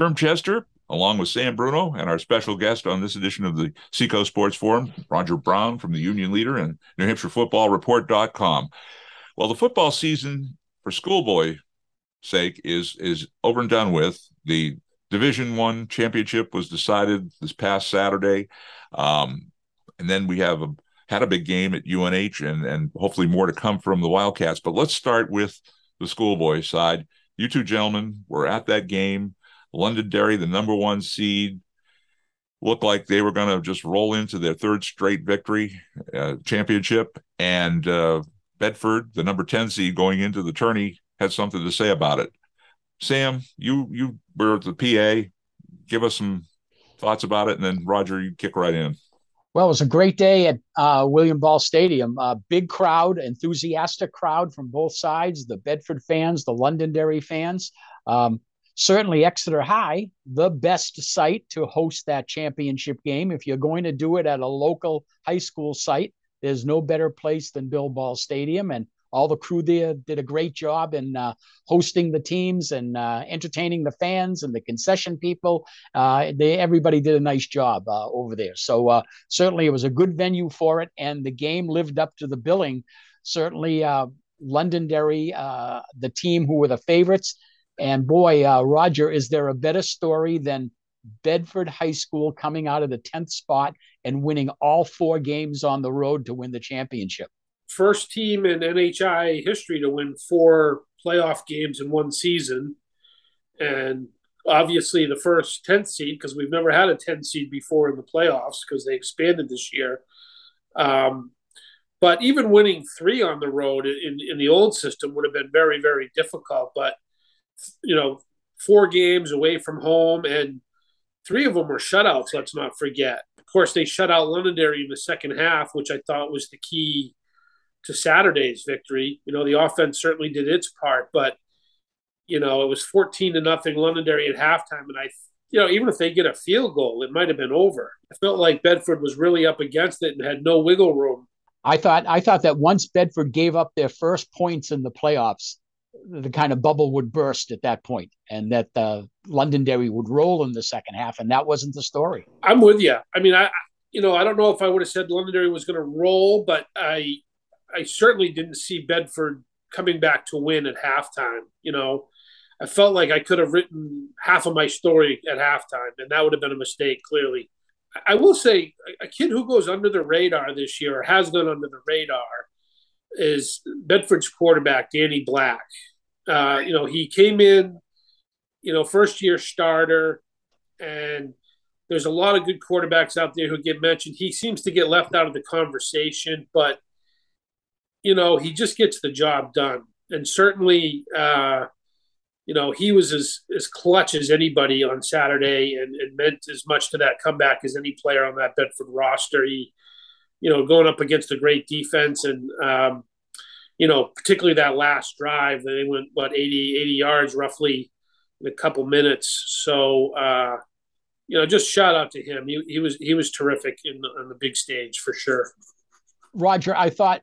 Sherm Chester, along with Sam Bruno and our special guest on this edition of the Seacoast Sports Forum, Roger Brown from the Union Leader and New Hampshire Football Report.com. Well, the football season for schoolboy sake is is over and done with. The Division One championship was decided this past Saturday, um, and then we have a, had a big game at UNH, and and hopefully more to come from the Wildcats. But let's start with the schoolboy side. You two gentlemen were at that game. Londonderry, the number one seed, looked like they were going to just roll into their third straight victory uh, championship, and uh, Bedford, the number ten seed, going into the tourney, had something to say about it. Sam, you you were the PA. Give us some thoughts about it, and then Roger, you kick right in. Well, it was a great day at uh, William Ball Stadium. A big crowd, enthusiastic crowd from both sides the Bedford fans, the Londonderry fans. Um, certainly, Exeter High, the best site to host that championship game. If you're going to do it at a local high school site, there's no better place than Bill Ball Stadium. And all the crew there did a great job in uh, hosting the teams and uh, entertaining the fans and the concession people. Uh, they everybody did a nice job uh, over there. So uh, certainly it was a good venue for it, and the game lived up to the billing. Certainly, uh, Londonderry, the team who were the favorites, and boy, Roger, is there a better story than? Bedford High School coming out of the 10th spot and winning all four games on the road to win the championship first team in NHI history to win four playoff games in one season. And obviously the first 10th seed, because we've never had a 10 seed before in the playoffs because they expanded this year. Um, but even winning three on the road in, in the old system would have been very, very difficult. But, you know, four games away from home and three of them were shutouts, let's not forget. Of course, they shut out Londonderry in the second half, which I thought was the key to Saturday's victory. You know, the offense certainly did its part, but you know, it was 14 to nothing Londonderry at halftime. And I, you know, even if they get a field goal, it might have been over. I felt like Bedford was really up against it and had no wiggle room. I thought I thought that once Bedford gave up their first points in the playoffs, the kind of bubble would burst at that point, and that uh, Londonderry would roll in the second half, and that wasn't the story. I'm with you. I mean, I you know I don't know if I would have said Londonderry was going to roll, but I I certainly didn't see Bedford coming back to win at halftime. You know, I felt like I could have written half of my story at halftime, and that would have been a mistake, clearly. I will say a kid who goes under the radar this year, or has gone under the radar, is Bedford's quarterback, Danny Black. Uh, you know, he came in, you know, first year starter, and there's a lot of good quarterbacks out there who get mentioned. He seems to get left out of the conversation, but you know, he just gets the job done. And certainly, uh, you know, he was as, as clutch as anybody on Saturday and, and meant as much to that comeback as any player on that Bedford roster. He, you know, going up against a great defense and, um, you know, particularly that last drive, they went, what, 80, 80 yards roughly in a couple minutes. So, uh, you know, just shout out to him. He, he was he was terrific in the, on the big stage for sure. Roger, I thought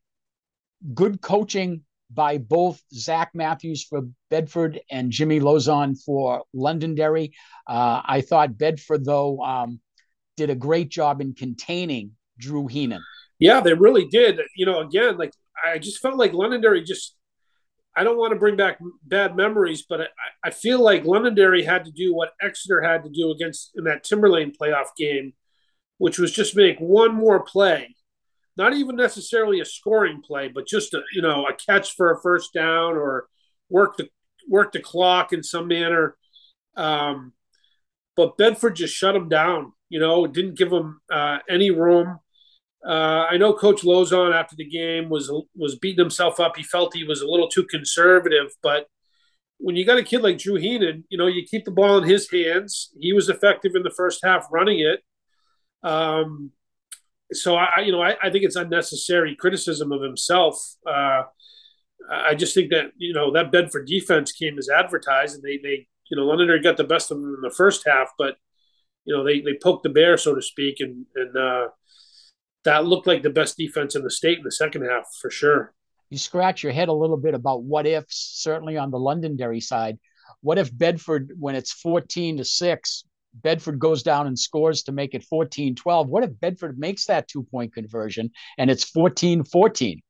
good coaching by both Zach Matthews for Bedford and Jimmy Lozon for Londonderry. Uh, I thought Bedford, though, um, did a great job in containing Drew Heenan. Yeah, they really did. You know, again, like I just felt like Londonderry just. I don't want to bring back bad memories, but I, I feel like Londonderry had to do what Exeter had to do against in that Timberlane playoff game, which was just make one more play not even necessarily a scoring play, but just a you know a catch for a first down or work the work the clock in some manner. Um, but Bedford just shut them down. You know, didn't give them uh, any room. Uh, I know Coach Lozon after the game was was beating himself up. He felt he was a little too conservative, but when you got a kid like Drew Heenan, you know, you keep the ball in his hands. He was effective in the first half running it. Um, so I, you know, I, I, think it's unnecessary criticism of himself. Uh, I just think that you know that Bedford defense came as advertised, and they they you know Londonderry got the best of them in the first half, but you know they they poked the bear so to speak, and and uh, that looked like the best defense in the state in the second half for sure. You scratch your head a little bit about what ifs, certainly on the Londonderry side. What if Bedford, when it's 14 to 6, Bedford goes down and scores to make it 14 12? What if Bedford makes that two point conversion and it's 14 14?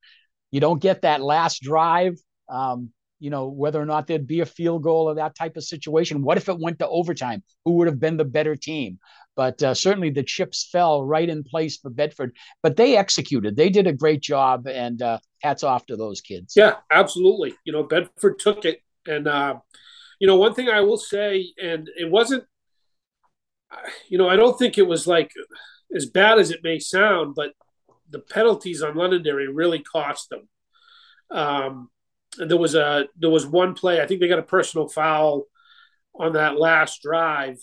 You don't get that last drive. Um, you know, whether or not there'd be a field goal or that type of situation. What if it went to overtime? Who would have been the better team? But uh, certainly the chips fell right in place for Bedford. But they executed. They did a great job, and uh, hats off to those kids. Yeah, absolutely. You know, Bedford took it, and uh, you know, one thing I will say, and it wasn't, you know, I don't think it was like as bad as it may sound, but the penalties on Londonderry really cost them. Um, there was a there was one play. I think they got a personal foul on that last drive.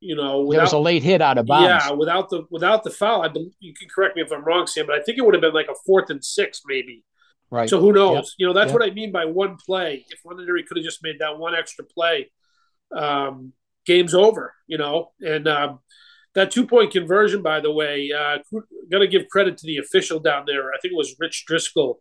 You know, without, there was a late hit out of bounds. Yeah, without the without the foul, I believe, you can correct me if I'm wrong, Sam, but I think it would have been like a fourth and six, maybe. Right. So who knows? Yep. You know, that's yep. what I mean by one play. If Londonderry could have just made that one extra play, um, game's over. You know, and um, that two point conversion, by the way, uh, got to give credit to the official down there. I think it was Rich Driscoll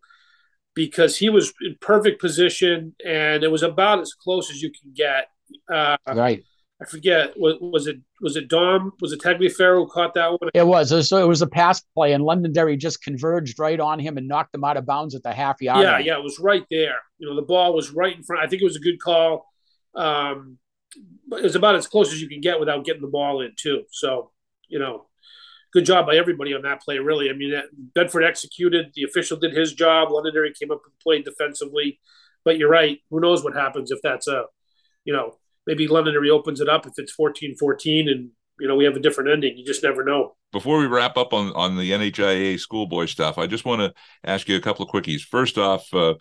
because he was in perfect position and it was about as close as you can get. Uh, right. I forget. Was, was, it was it Dom? Was it Tagliaferro who caught that one? It was. So it was a pass play, and Londonderry just converged right on him and knocked him out of bounds at the half yard. Yeah, yeah, it was right there. You know, the ball was right in front. I think it was a good call. Um, but it was about as close as you can get without getting the ball in too. So, you know, good job by everybody on that play. Really, I mean, Bedford executed. The official did his job. Londonderry came up and played defensively. But you're right. Who knows what happens if that's a, you know, maybe Londonderry opens it up if it's 14-14 and you know we have a different ending. You just never know. Before we wrap up on on the NHIA schoolboy stuff, I just want to ask you a couple of quickies. First off. Uh,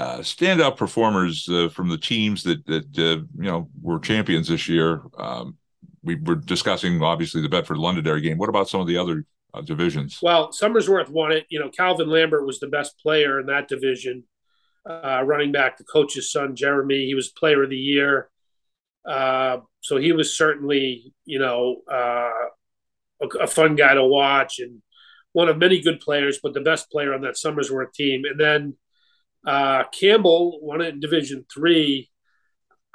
uh, standout performers uh, from the teams that that uh, you know were champions this year. Um, we were discussing obviously the Bedford Londonderry game. What about some of the other uh, divisions? Well, Somersworth won it. You know, Calvin Lambert was the best player in that division. Uh, running back, the coach's son, Jeremy, he was player of the year. Uh, so he was certainly, you know, uh, a, a, fun guy to watch and one of many good players, but the best player on that Somersworth team. And then uh, Campbell won it in Division Three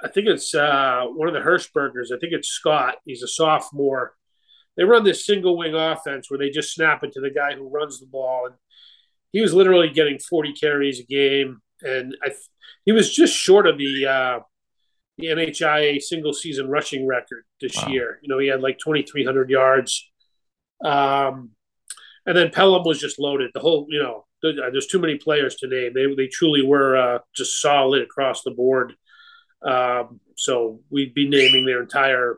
I think it's uh, one of the Hirschbergers. I think it's Scott. He's a sophomore. They run this single wing offense where they just snap it to the guy who runs the ball, and he was literally getting 40 carries a game, and I, he was just short of the uh, the NHIA single season rushing record this wow. year. You know, he had like 2,300 yards. Um, and then Pelham was just loaded. The whole, you know, there's too many players to name. They they truly were uh, just solid across the board. Um, so we'd be naming their entire,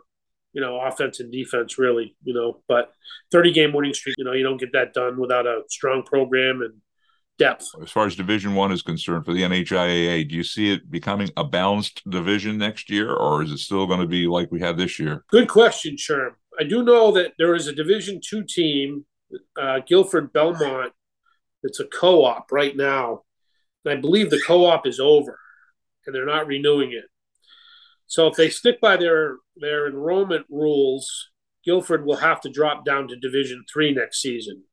you know, offense and defense really, you know, but 30 game winning streak, you know, you don't get that done without a strong program and depth. As far as Division One is concerned for the NHIAA, do you see it becoming a balanced division next year, or is it still going to be like we had this year? Good question, Sherm. I do know that there is a Division Two team, uh, Gilford Belmont, that's a co-op right now, and I believe the co-op is over, and they're not renewing it. So if they stick by their their enrollment rules, Gilford will have to drop down to Division Three next season.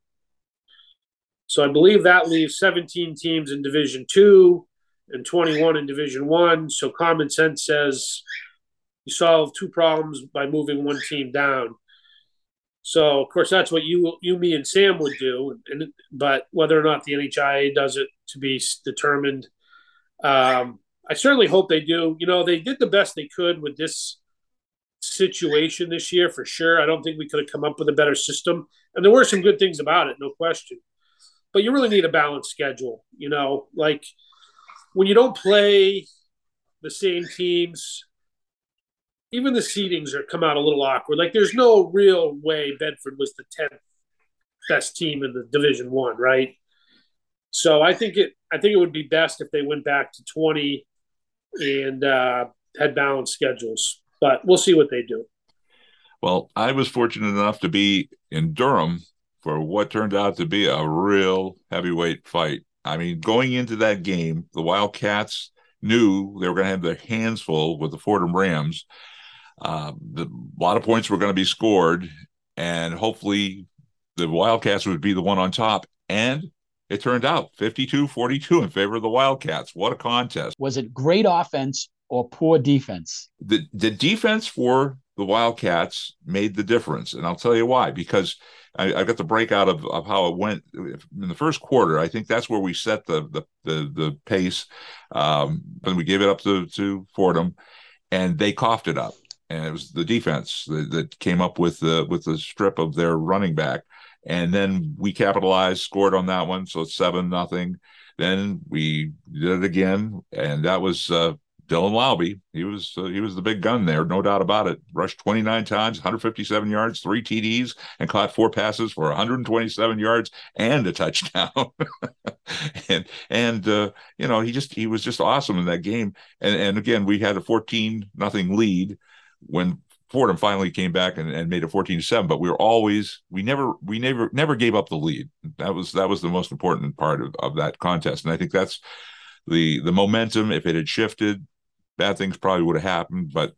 So I believe that leaves 17 teams in Division Two and 21 in Division One. So common sense says you solve two problems by moving one team down. So of course that's what you you me and Sam would do, and but whether or not the NHIA does it to be determined. Um, I certainly hope they do. You know, they did the best they could with this situation this year for sure. I don't think we could have come up with a better system. And there were some good things about it, no question. But you really need a balanced schedule, you know, like when you don't play the same teams, even the seedings are come out a little awkward. Like there's no real way Bedford was the 10th best team in the division one, right? So I think it I think it would be best if they went back to 20 and uh, had balanced schedules. But we'll see what they do. Well, I was fortunate enough to be in Durham for what turned out to be a real heavyweight fight. I mean, going into that game, the Wildcats knew they were going to have their hands full with the Fordham Rams. Uh, the, a lot of points were going to be scored, and hopefully the Wildcats would be the one on top. And it turned out 52 42 in favor of the Wildcats. What a contest. Was it great offense or poor defense? The the defense for the Wildcats made the difference, and I'll tell you why. Because I, I got the breakout of, of how it went in the first quarter. I think that's where we set the the the, the pace. Um, when we gave it up to to Fordham, and they coughed it up. And it was the defense that, that came up with the with the strip of their running back, and then we capitalized, scored on that one, so it's seven nothing. Then we did it again, and that was uh, Dylan Laube, he was uh, he was the big gun there, no doubt about it. Rushed 29 times, 157 yards, three TDs, and caught four passes for 127 yards and a touchdown. and and uh, you know he just he was just awesome in that game. And and again we had a 14 nothing lead when Fordham finally came back and, and made it 14 to 7 but we were always we never we never never gave up the lead that was that was the most important part of, of that contest and I think that's the the momentum if it had shifted bad things probably would have happened. But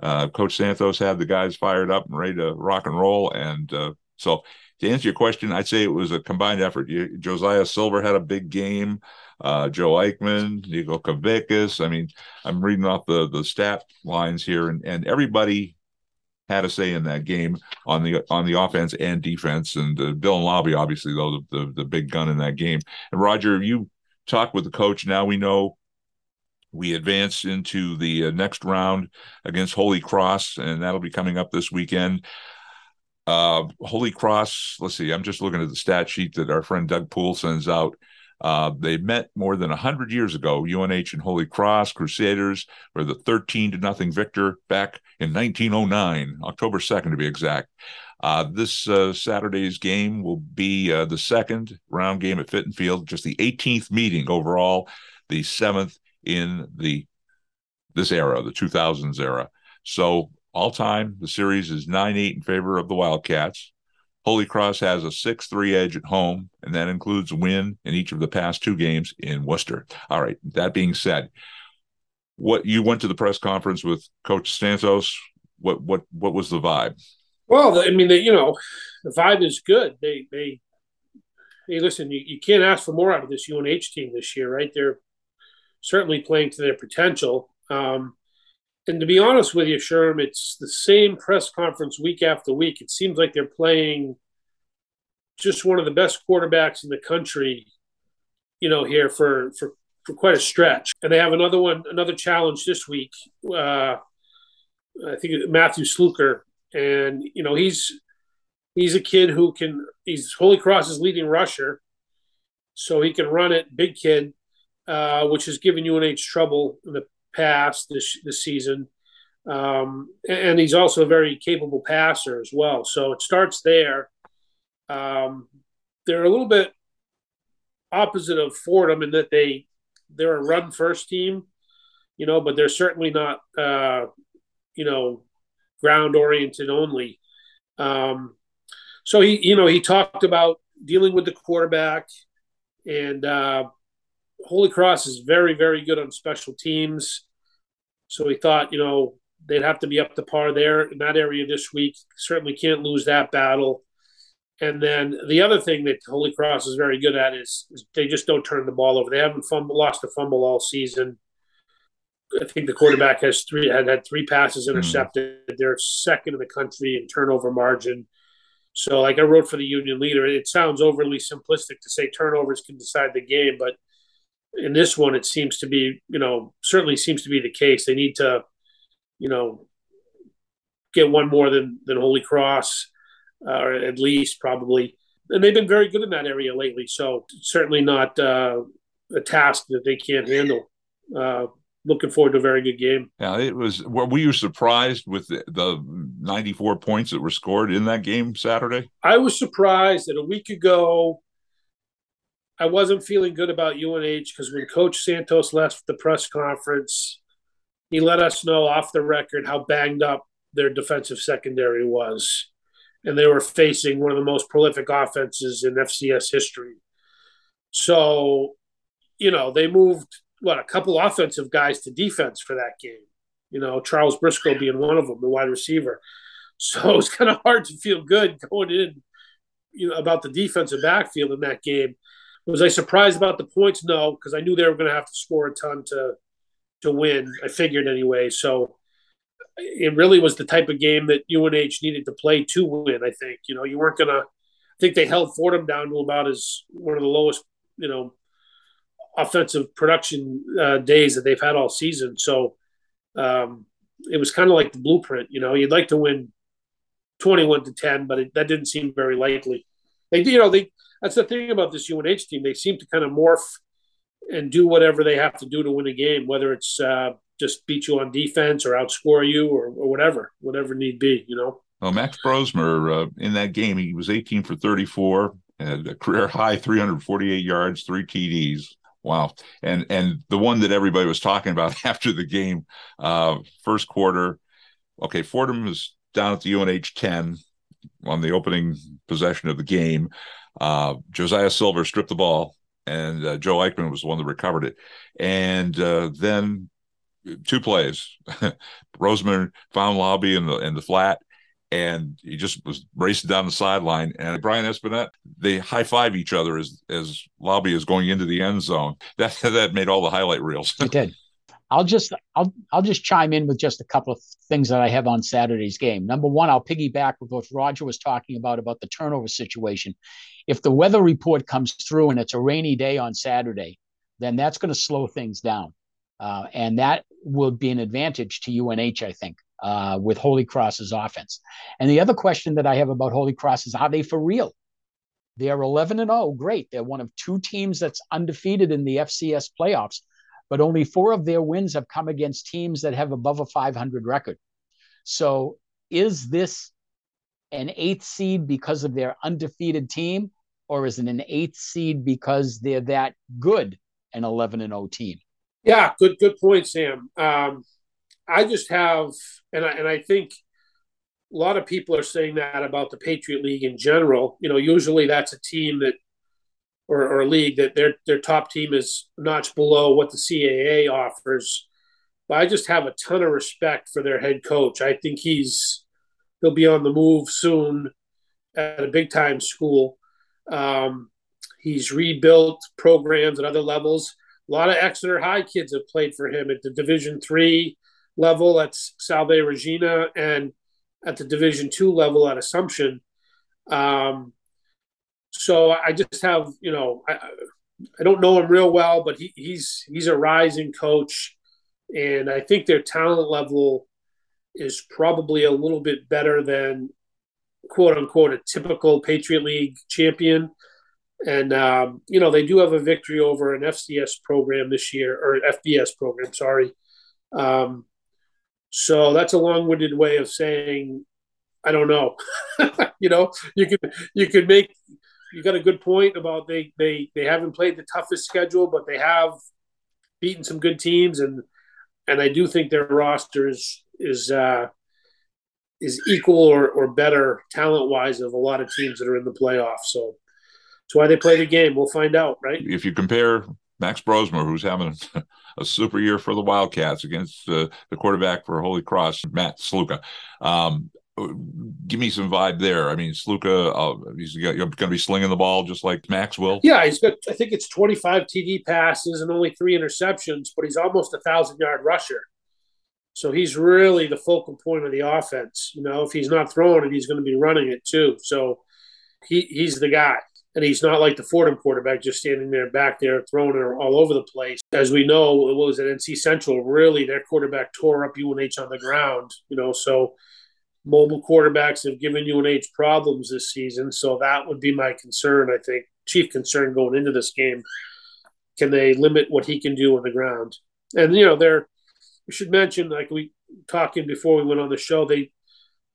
uh, Coach Santos had the guys fired up and ready to rock and roll. And uh, so, to answer your question, I'd say it was a combined effort. You, Josiah Silver had a big game. Uh, Joe Eichmann, Nico Kavickas. I mean, I'm reading off the the stat lines here, and and everybody had a say in that game on the on the offense and defense. And uh, and Laube, obviously, though the, the the big gun in that game. And Roger, you talked with the coach. Now we know we advance into the uh, next round against Holy Cross, and that'll be coming up this weekend. Uh, Holy Cross, let's see, I'm just looking at the stat sheet that our friend Doug Poole sends out. Uh, they met more than 100 years ago. UNH and Holy Cross Crusaders were the 13 to nothing victor back in 1909, October 2nd to be exact. Uh, this uh, Saturday's game will be uh, the second round game at Fitton Field, just the 18th meeting overall, the seventh in the this era, the 2000s era. So all time, the series is 9 8 in favor of the Wildcats. Holy Cross has a 6 3 edge at home, and that includes a win in each of the past two games in Worcester. All right, that being said, what you went to the press conference with Coach Santos. What what what was the vibe? Well, I mean, the, you know, the vibe is good. They they hey, listen, you, you can't ask for more out of this UNH team this year, right? They're certainly playing to their potential. Um, and to be honest with you, Sherm, it's the same press conference week after week. It seems like they're playing just one of the best quarterbacks in the country, you know, here for for for quite a stretch. And they have another one, another challenge this week. Uh, I think Matthew Sluka, and you know he's he's a kid who can. He's Holy Cross's leading rusher, so he can run it. Big kid, uh, which has given UNH trouble in the past this this season. Um, and he's also a very capable passer as well. So it starts there. Um, they're a little bit opposite of Fordham in that they they're a run first team, you know, but they're certainly not uh, you know ground oriented only. Um, so he you know he talked about dealing with the quarterback and uh, Holy Cross is very, very good on special teams. So we thought, you know, they'd have to be up to par there in that area this week. Certainly can't lose that battle. And then the other thing that Holy Cross is very good at is, is they just don't turn the ball over. They haven't fumble, lost a fumble all season. I think the quarterback has three had had three passes hmm. intercepted. Mm-hmm. They're second in the country in turnover margin. So, like I wrote for the Union Leader, it sounds overly simplistic to say turnovers can decide the game, but in this one, it seems to be, you know, certainly seems to be the case. They need to, you know, get one more than than Holy Cross, uh, or at least probably. And they've been very good in that area lately. So certainly not uh, a task that they can't handle. Uh, looking forward to a very good game. Yeah, it was. Were you surprised with the, the 94 points that were scored in that game Saturday? I was surprised that a week ago I wasn't feeling good about UNH because when Coach Santos left the press conference, he let us know off the record how banged up their defensive secondary was. And they were facing one of the most prolific offenses in FCS history. So, you know, they moved, what, a couple offensive guys to defense for that game. You know, Charles Briscoe being one of them, the wide receiver. So it was kind of hard to feel good going in, you know, about the defensive backfield in that game was I surprised about the points? No, because I knew they were going to have to score a ton to to win. I figured anyway. So it really was the type of game that UNH needed to play to win. I think you know you weren't gonna. I think they held Fordham down to about as one of the lowest you know offensive production uh, days that they've had all season. So um, it was kind of like the blueprint. You know, you'd like to win twenty-one to ten, but it, that didn't seem very likely. They, you know, they that's the thing about this UNH team. They seem to kind of morph and do whatever they have to do to win a game, whether it's uh, just beat you on defense or outscore you or, or whatever, whatever need be. You know. Well, Max Brosmer uh, in that game, he was 18 for 34, had a career high 348 yards, three TDs. Wow. And and the one that everybody was talking about after the game, uh, first quarter, okay, Fordham was down at the UNH 10 on the opening possession of the game. Uh, Josiah Silver stripped the ball, and uh, Joe Eichmann was the one that recovered it. And uh, then two plays, Brosmer found Laube in the in the flat, and he just was racing down the sideline. And Brian Espinette, they high five each other as as Laube is going into the end zone. That that made all the highlight reels. it did. I'll just I'll I'll just chime in with just a couple of things that I have on Saturday's game. Number one, I'll piggyback with what Roger was talking about about the turnover situation. If the weather report comes through and it's a rainy day on Saturday, then that's going to slow things down, uh, and that will be an advantage to UNH, I think uh, with Holy Cross's offense. And the other question that I have about Holy Cross is are they for real? They are 11 and 0. Great. They're one of two teams that's undefeated in the FCS playoffs, but only four of their wins have come against teams that have above a 500 record. So is this an eighth seed because of their undefeated team, or is it an eighth seed because they're that good, an 11 and 0 team? Yeah, good good point, Sam. Um, I just have, and I, and I think a lot of people are saying that about the Patriot League in general. You know, usually that's a team that, or, or league that their their top team is notch below what the CAA offers. But I just have a ton of respect for their head coach. I think he's he'll be on the move soon at a big time school. Um, he's rebuilt programs at other levels. A lot of Exeter High kids have played for him at the Division three level at Salve Regina and at the Division two level at Assumption. Um, so I just have, you know, I, I don't know him real well, but he, he's he's a rising coach, and I think their talent level is probably a little bit better than quote unquote a typical Patriot League champion. And um, you know they do have a victory over an FCS program this year or FBS program, sorry. Um, so that's a long-winded way of saying I don't know. you know, you could you could make you got a good point about they they they haven't played the toughest schedule, but they have beaten some good teams and and I do think their roster is is uh, is equal or, or better talent wise of a lot of teams that are in the playoffs. So that's why they play the game. We'll find out, right? If you compare Max Brosmer, who's having a super year for the Wildcats against uh, the quarterback for Holy Cross, Matt Sluka. Um, give me some vibe there. I mean, Sluka, uh, he's going to be slinging the ball just like Max will. Yeah, he's got. I think it's 25 TD passes and only three interceptions, but he's almost a thousand yard rusher. So he's really the focal point of the offense. You know, if he's not throwing it, he's going to be running it too. So he he's the guy and he's not like the Fordham quarterback just standing there back there throwing it all over the place. As we know, it was at NC Central. Really, their quarterback tore up UNH on the ground. You know, so mobile quarterbacks have given UNH problems this season. So that would be my concern. I think chief concern going into this game. Can they limit what he can do on the ground? And you know, they're we should mention like we talking before we went on the show. They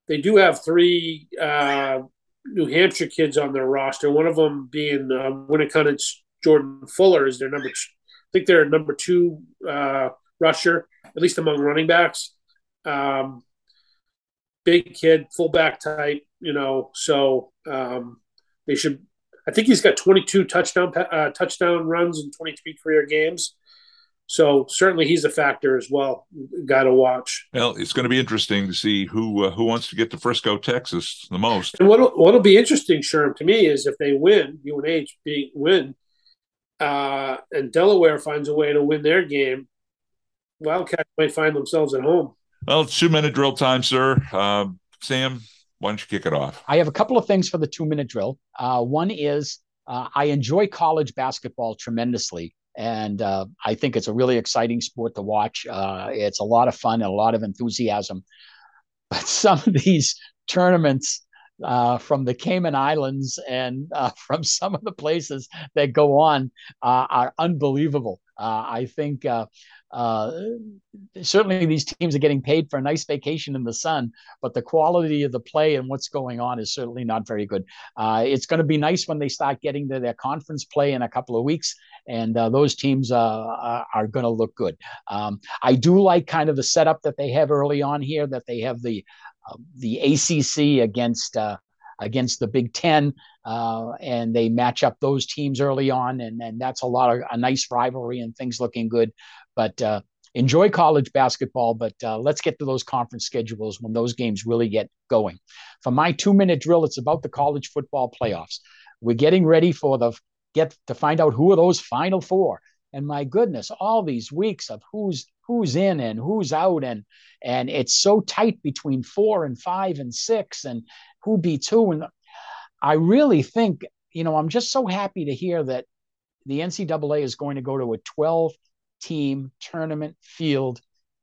they do have three. Uh, New Hampshire kids on their roster. One of them being uh, Winnacunnet's Jordan Fuller is their number. I think they're number two uh, rusher, at least among running backs. Um, big kid, fullback type, you know. So um, they should. I think he's got 22 touchdown uh, touchdown runs in 23 career games. So certainly he's a factor as well. Got to watch. Well, it's going to be interesting to see who uh, who wants to get to Frisco, Texas, the most. And what'll what'll be interesting, Sherm, to me is if they win, UNH being win, uh, and Delaware finds a way to win their game. Wildcats might find themselves at home. Well, two minute drill time, sir. Uh, Sam, why don't you kick it off? I have a couple of things for the two minute drill. Uh, one is uh, I enjoy college basketball tremendously. And uh, I think it's a really exciting sport to watch. Uh, it's a lot of fun and a lot of enthusiasm. But some of these tournaments uh, from the Cayman Islands and uh, from some of the places that go on uh, are unbelievable. Uh, I think uh, uh, certainly these teams are getting paid for a nice vacation in the sun, but the quality of the play and what's going on is certainly not very good. it's going to be nice when they start getting to their conference play in a couple of weeks, and those teams are going to look good. Um, I do like kind of the setup that they have early on here, that they have the the ACC against uh, against the Big Ten, uh, and they match up those teams early on, and, and that's a lot of a nice rivalry and things looking good. But uh, enjoy college basketball, but uh, let's get to those conference schedules when those games really get going. For my two minute drill, it's about the college football playoffs. We're getting ready for the get to find out who are those final four. And my goodness, all these weeks of who's who's in and who's out and and it's so tight between four and five and six and who beats who. And i really think you know i'm just so happy to hear that the ncaa is going to go to a 12 team tournament field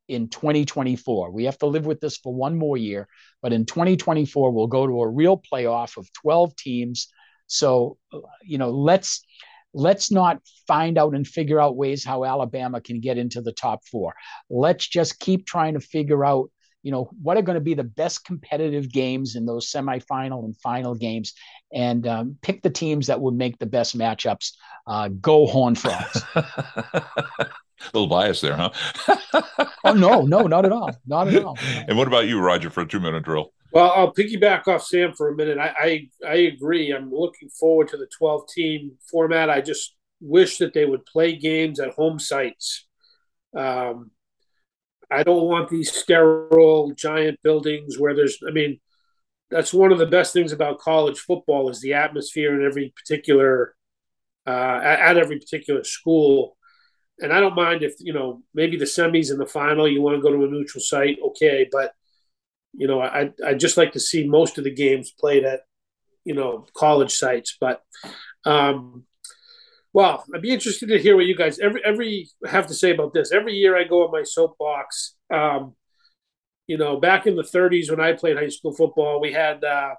in 2024 we have to live with this for one more year but in 2024 we'll go to a real playoff of 12 teams. So you know let's let's not find out and figure out ways how Alabama can get into the top four. Let's just keep trying to figure out, you know, what are going to be the best competitive games in those semifinal and final games, and um, pick the teams that would make the best matchups. Uh, go Horn Frogs. A little bias there, huh? oh no, no, not at all, not at all. And what about you, Roger, for a two-minute drill? Well, I'll piggyback off Sam for a minute. I, I, I agree. I'm looking forward to the 12 team format. I just wish that they would play games at home sites. Um, I don't want these sterile giant buildings where there's. I mean, that's one of the best things about college football is the atmosphere in every particular uh, at, at every particular school. And I don't mind if you know maybe the semis and the final you want to go to a neutral site, okay, but you know, I I just like to see most of the games played at you know college sites, but um, well, I'd be interested to hear what you guys every every have to say about this. Every year I go on my soapbox. Um, you know, back in the 30s when I played high school football, we had uh,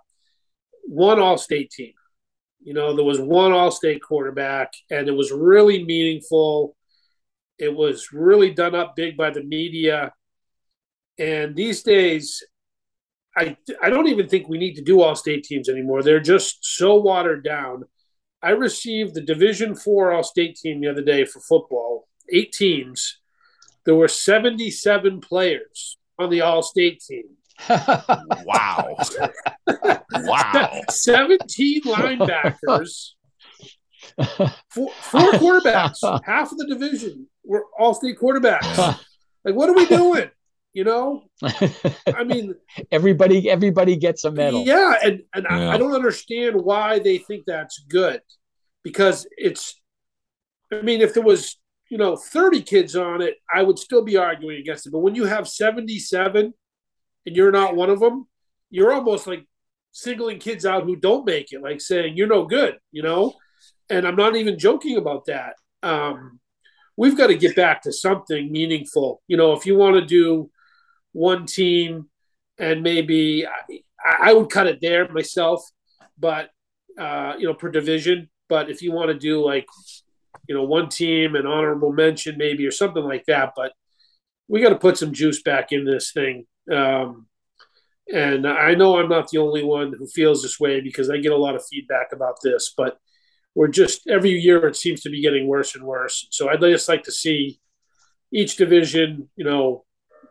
one All-State team. You know, there was one All-State quarterback, and it was really meaningful. It was really done up big by the media. And these days, I I don't even think we need to do all state teams anymore. They're just so watered down. I received the Division Four All State team the other day for football, eight teams. There were seventy-seven players on the All State team. wow! wow! Seventeen linebackers, four, four quarterbacks. Half of the division were All State quarterbacks. Like, what are we doing? You know, I mean, everybody everybody gets a medal. Yeah, and and yeah. I, I don't understand why they think that's good, because it's. I mean, if there was you know 30 kids on it, I would still be arguing against it. But when you have 77 and you're not one of them, you're almost like singling kids out who don't make it, like saying you're no good, you know. And I'm not even joking about that. Um, we've got to get back to something meaningful. You know, if you want to do one team and maybe I, I would cut it there myself, but uh, you know, per division. But if you want to do like, you know, one team and honorable mention maybe or something like that, but we got to put some juice back in this thing. Um, and I know I'm not the only one who feels this way because I get a lot of feedback about this, but we're just every year it seems to be getting worse and worse. So I'd just like to see each division, you know,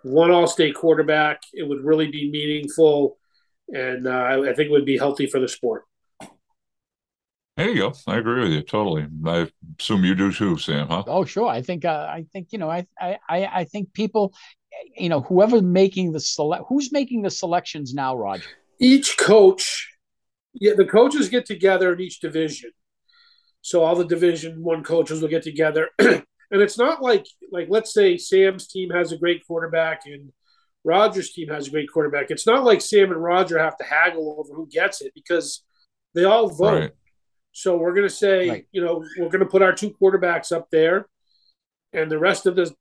one all-state quarterback. It would really be meaningful, and uh, I think it would be healthy for the sport. There you go. I agree with you totally. I assume you do too, Sam. Huh? Oh, sure. I think. Uh, I think you know. I, I. I think people. You know, whoever making the select, who's making the selections now, Roger? Each coach. Yeah, the coaches get together in each division. So all the Division One coaches will get together, And it's not like like let's say Sam's team has a great quarterback and Roger's team has a great quarterback. It's not like Sam and Roger have to haggle over who gets it because they all vote. Right. So we're going to say, right. you know, we're going to put our two quarterbacks up there, and the rest of the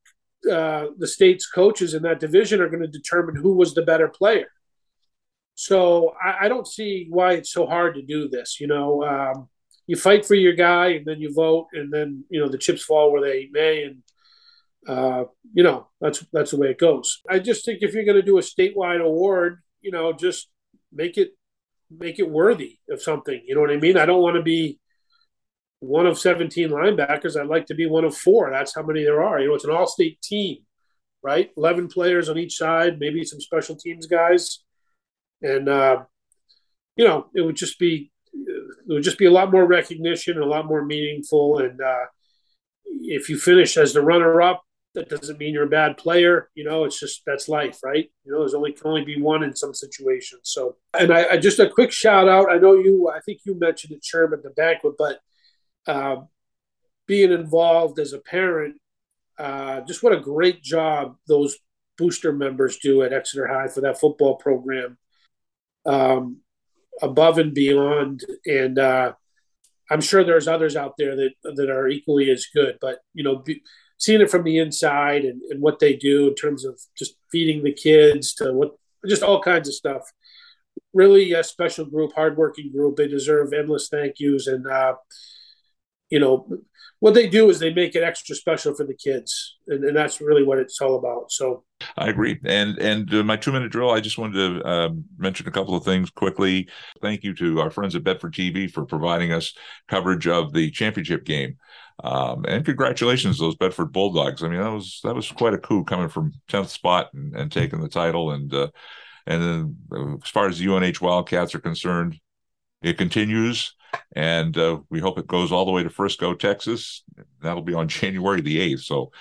uh, the state's coaches in that division are going to determine who was the better player. So I, I don't see why it's so hard to do this. You know, um, you fight for your guy, and then you vote, and then you know the chips fall where they may, and uh, you know that's that's the way it goes. I just think if you're going to do a statewide award, you know, just make it make it worthy of something. You know what I mean? I don't want to be one of 17 linebackers. I'd like to be one of four. That's how many there are. You know, it's an all-state team, right? 11 players on each side, maybe some special teams guys, and uh, you know, it would just be it would just be a lot more recognition a lot more meaningful. And uh, if you finish as the runner-up, that doesn't mean you're a bad player. You know, it's just that's life, right? You know, there's only can only be one in some situations. So, and I, I just a quick shout out. I know you. I think you mentioned it, Sherman, the banquet, but uh, being involved as a parent, uh, just what a great job those booster members do at Exeter High for that football program, um, above and beyond. And uh, I'm sure there's others out there that that are equally as good. But you know. Be, seeing it from the inside and, and what they do in terms of just feeding the kids to what just all kinds of stuff. Really a special group, hardworking group. They deserve endless thank yous. And, uh, you know, what they do is they make it extra special for the kids. And, and that's really what it's all about. So I agree. And and uh, my two minute drill, I just wanted to uh, mention a couple of things quickly. Thank you to our friends at Bedford TV for providing us coverage of the championship game. Um, and congratulations, those Bedford Bulldogs. I mean, that was that was quite a coup coming from tenth spot and, and taking the title. And uh, and then uh, as far as the UNH Wildcats are concerned, it continues, and uh, we hope it goes all the way to Frisco, Texas. That'll be on January the eighth. So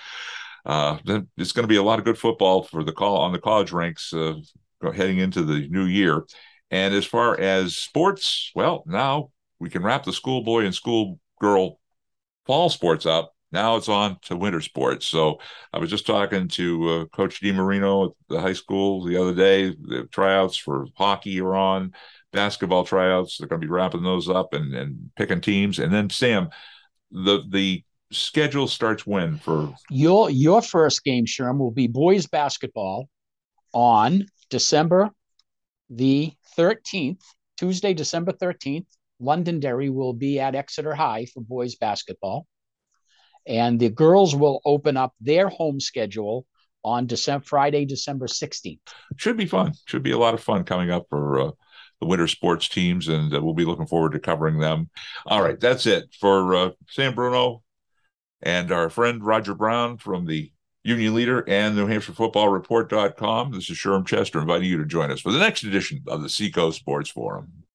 uh, it's going to be a lot of good football for the call on the college ranks uh, heading into the new year. And as far as sports, well, now we can wrap the schoolboy and schoolgirl fall sports up. Now it's on to winter sports. So I was just talking to uh, Coach DiMarino at the high school the other day. The tryouts for hockey are on, basketball tryouts. They're going to be wrapping those up and, and picking teams. And then Sam, the the schedule starts when for your your first game, Sherm, will be boys basketball on December the 13th, Tuesday, December 13th Londonderry will be at Exeter High for boys basketball. And the girls will open up their home schedule on December Friday, December 16th. Should be fun. Should be a lot of fun coming up for uh, the winter sports teams, and uh, we'll be looking forward to covering them. All right, that's it for uh, Sam Bruno and our friend Roger Brown from the Union Leader and New Hampshire Football Report.com. This is Sherm Chester inviting you to join us for the next edition of the Seacoast Sports Forum.